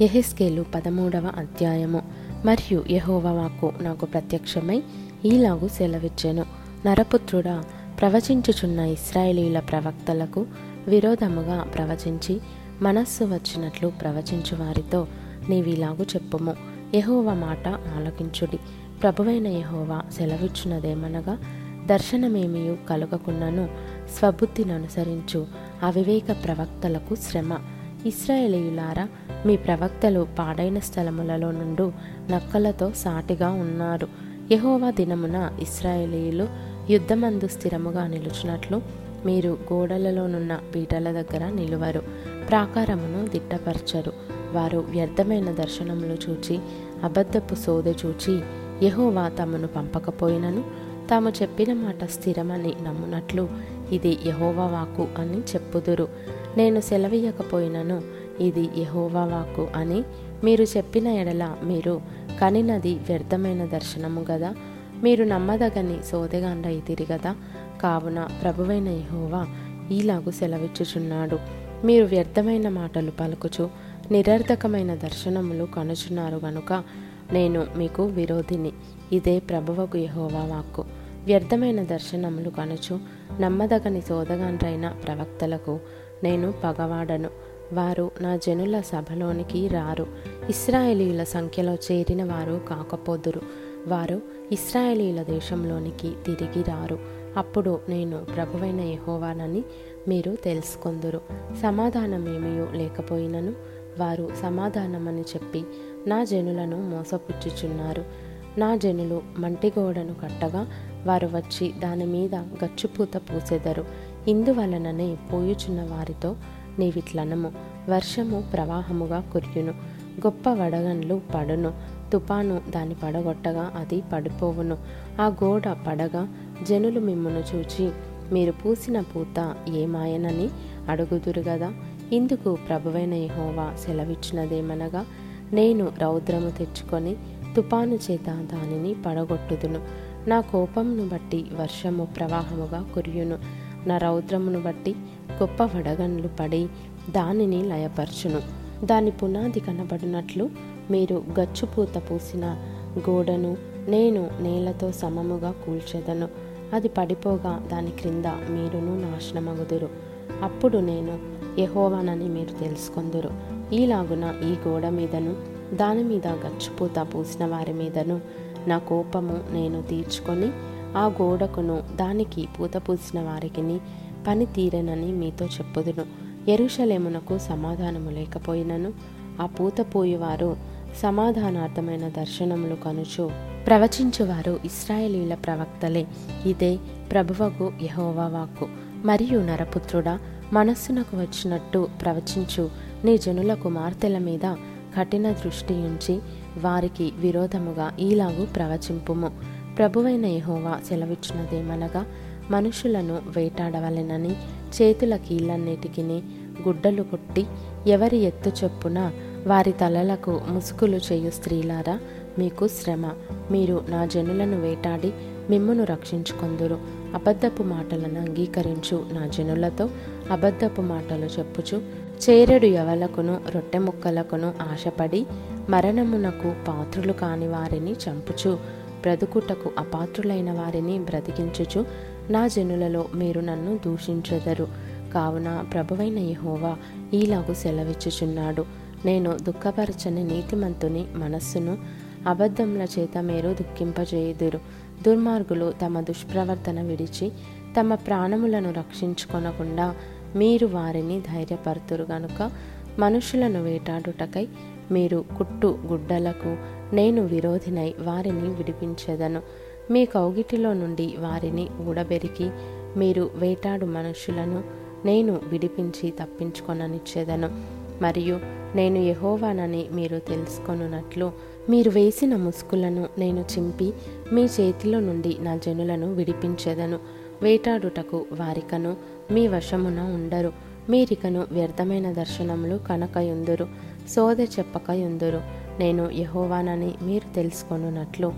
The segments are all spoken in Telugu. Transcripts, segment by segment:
ఎహెస్కేలు పదమూడవ అధ్యాయము మరియు యహోవాకు నాకు ప్రత్యక్షమై ఈలాగు సెలవిచ్చెను నరపుత్రుడా ప్రవచించుచున్న ఇస్రాయేలీల ప్రవక్తలకు విరోధముగా ప్రవచించి మనస్సు వచ్చినట్లు ప్రవచించు వారితో నీవిలాగు చెప్పుము యహోవ మాట ఆలకించుడి ప్రభువైన యహోవా సెలవిచ్చినదేమనగా దర్శనమేమియు కలుగకున్నను స్వబుద్ధిని అనుసరించు అవివేక ప్రవక్తలకు శ్రమ ఇస్రాయేలీయులారా మీ ప్రవక్తలు పాడైన స్థలములలో నుండు నక్కలతో సాటిగా ఉన్నారు. యహోవా దినమున ఇస్రాయేలీలు యుద్ధమందు స్థిరముగా నిలుచున్నట్లు మీరు గోడలలోనున్న పీటల దగ్గర నిలువరు ప్రాకారమును దిట్టపరచరు. వారు వ్యర్థమైన దర్శనములు చూచి అబద్ధపు సోద చూచి యహోవా తమను పంపకపోయినను తాము చెప్పిన మాట స్థిరమని నమ్మునట్లు ఇది యహోవా వాకు అని చెప్పుదురు. నేను సెలవీయకపోయినను ఇది యహోవా వాక్కు అని మీరు చెప్పిన ఎడల మీరు కనినది వ్యర్థమైన దర్శనము గదా? మీరు నమ్మదగని సోదెగాండయితిరి గదా? కావున ప్రభువైన యహోవా ఈలాగు సెలవిచ్చుచున్నాడు. మీరు వ్యర్థమైన మాటలు పలుకుచు నిరర్ధకమైన దర్శనములు కనుచున్నారు గనుక నేను మీకు విరోధిని. ఇదే ప్రభువకు యహోవా వాక్కు. వ్యర్థమైన దర్శనములు కనుచు నమ్మదగని సోదగాండ్రైన ప్రవక్తలకు నేను పగవాడను. వారు నా జనుల సభలోనికి రారు. ఇస్రాయేలీల సంఖ్యలో చేరిన వారు కాకపోదురు. వారు ఇస్రాయేలీల దేశంలోనికి తిరిగి రారు. అప్పుడు నేను ప్రభువైన యెహోవానని మీరు తెలుసుకొందురు. సమాధానమేమయో లేకపోయినను వారు సమాధానమని చెప్పి నా జనులను మోసపుచ్చుచున్నారు. నా జనులు మంటిగోడను కట్టగా వారు వచ్చి దాని మీద గచ్చుపూత పూసెదరు. ఇందువలననే పోయుచున్న వారితో నీవిట్లనము. వర్షము ప్రవాహముగా కురియును. గొప్ప వడగండ్లు పడును. తుపాను దాని పడగొట్టగా అది పడిపోవును. ఆ గోడ పడగా జనులు మిమ్మును చూచి మీరు పూసిన పూత ఏమాయనని అడుగుదురు గదా? ఇందుకు ప్రభువైన హోవా సెలవిచ్చినదేమనగా నేను రౌద్రము తెచ్చుకొని తుపాను చేత దానిని పడగొట్టుదును. నా కోపమును బట్టి వర్షము ప్రవాహముగా కురియును. నా రౌద్రమును బట్టి గొప్ప వడగండ్లు పడి దానిని లయపరచును. దాని పునాది కనబడినట్లు మీరు గచ్చుపూత పూసిన గోడను నేను నేలతో సమముగా కూల్చెదను. అది పడిపోగా దాని క్రింద మీరును నాశనమగుదురు. అప్పుడు నేను యహోవానని మీరు తెలుసుకొందురు. ఈలాగున ఈ గోడ మీదను దాని మీద గచ్చుపూత పూసిన వారి మీదను నా కోపము నేను తీర్చుకొని ఆ గోడకును దానికి పూత పూసిన వారికిని పని తీరనని మీతో చెప్పుదును. ఎరుషలేమునకు సమాధానము లేకపోయినను ఆ పూత పోయేవారు సమాధానార్థమైన దర్శనములు కనుచు ప్రవచించువారు ఇస్రాయేలీల ప్రవక్తలే ఇదే ప్రభువకు యహోవా వాక్కు. మరియు నరపుత్రుడా మనస్సునకు వచ్చినట్టు ప్రవచించు. నీ జనుల కుమార్తెల మీద కఠిన దృష్టి ఉంచి వారికి విరోధముగా ఈలాగు ప్రవచింపుము. ప్రభువైన యహోవా సెలవిచ్చినదేమనగా మనుషులను వేటాడవలెనని చేతుల కీళ్ళన్నిటికిని గుడ్డలు కొట్టి ఎవరి ఎత్తు చొప్పున వారి తలలకు ముసుగులు చేయు స్త్రీలారా మీకు శ్రమ. మీరు నా జనులను వేటాడి మిమ్మును రక్షించుకొందురు. అబద్ధపు మాటలను అంగీకరించు నా జనులతో అబద్ధపు మాటలు చెప్పుచు చేరెడు ఎవలకును రొట్టె ముక్కలకును ఆశపడి మరణమునకు పాత్రులు కాని వారిని చంపుచు బ్రతుకుటకు అపాత్రులైన వారిని బ్రతికించుచు నా జనులలో మీరు నన్ను దూషించెదరు. కావున ప్రభువైన యహోవా ఈలాగు సెలవిచ్చుచున్నాడు. నేను దుఃఖపరచని నీతిమంతుని మనస్సును అబద్ధముల చేత మీరు దుఃఖింపజేయుదురు. దుర్మార్గులు తమ దుష్ప్రవర్తన విడిచి తమ ప్రాణములను రక్షించుకొనకుండా మీరు వారిని ధైర్యపరుతురు గనుక మనుషులను వేటాడుటకై మీరు కుట్టు గుడ్డలకు నేను విరోధినై వారిని విడిపించెదను. మీ కౌగిటిలో నుండి వారిని ఊడబెరికి మీరు వేటాడు మనుషులను నేను విడిపించి తప్పించుకొననిచ్చేదను. మరియు నేను యహోవానని మీరు తెలుసుకొనున్నట్లు మీరు వేసిన ముసుగులను నేను చింపి మీ చేతిలో నుండి నా జనులను విడిపించెదను. వేటాడుటకు వారికను మీ వశమున ఉండరు. మీరికను వ్యర్థమైన దర్శనములు కనకయుందురు. సోద చెప్పకయుందురు. నేను యహోవానని మీరు తెలుసుకొనున్నట్లు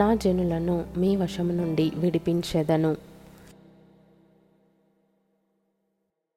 నా జనులను మీ వశము నుండి విడిపించెదను.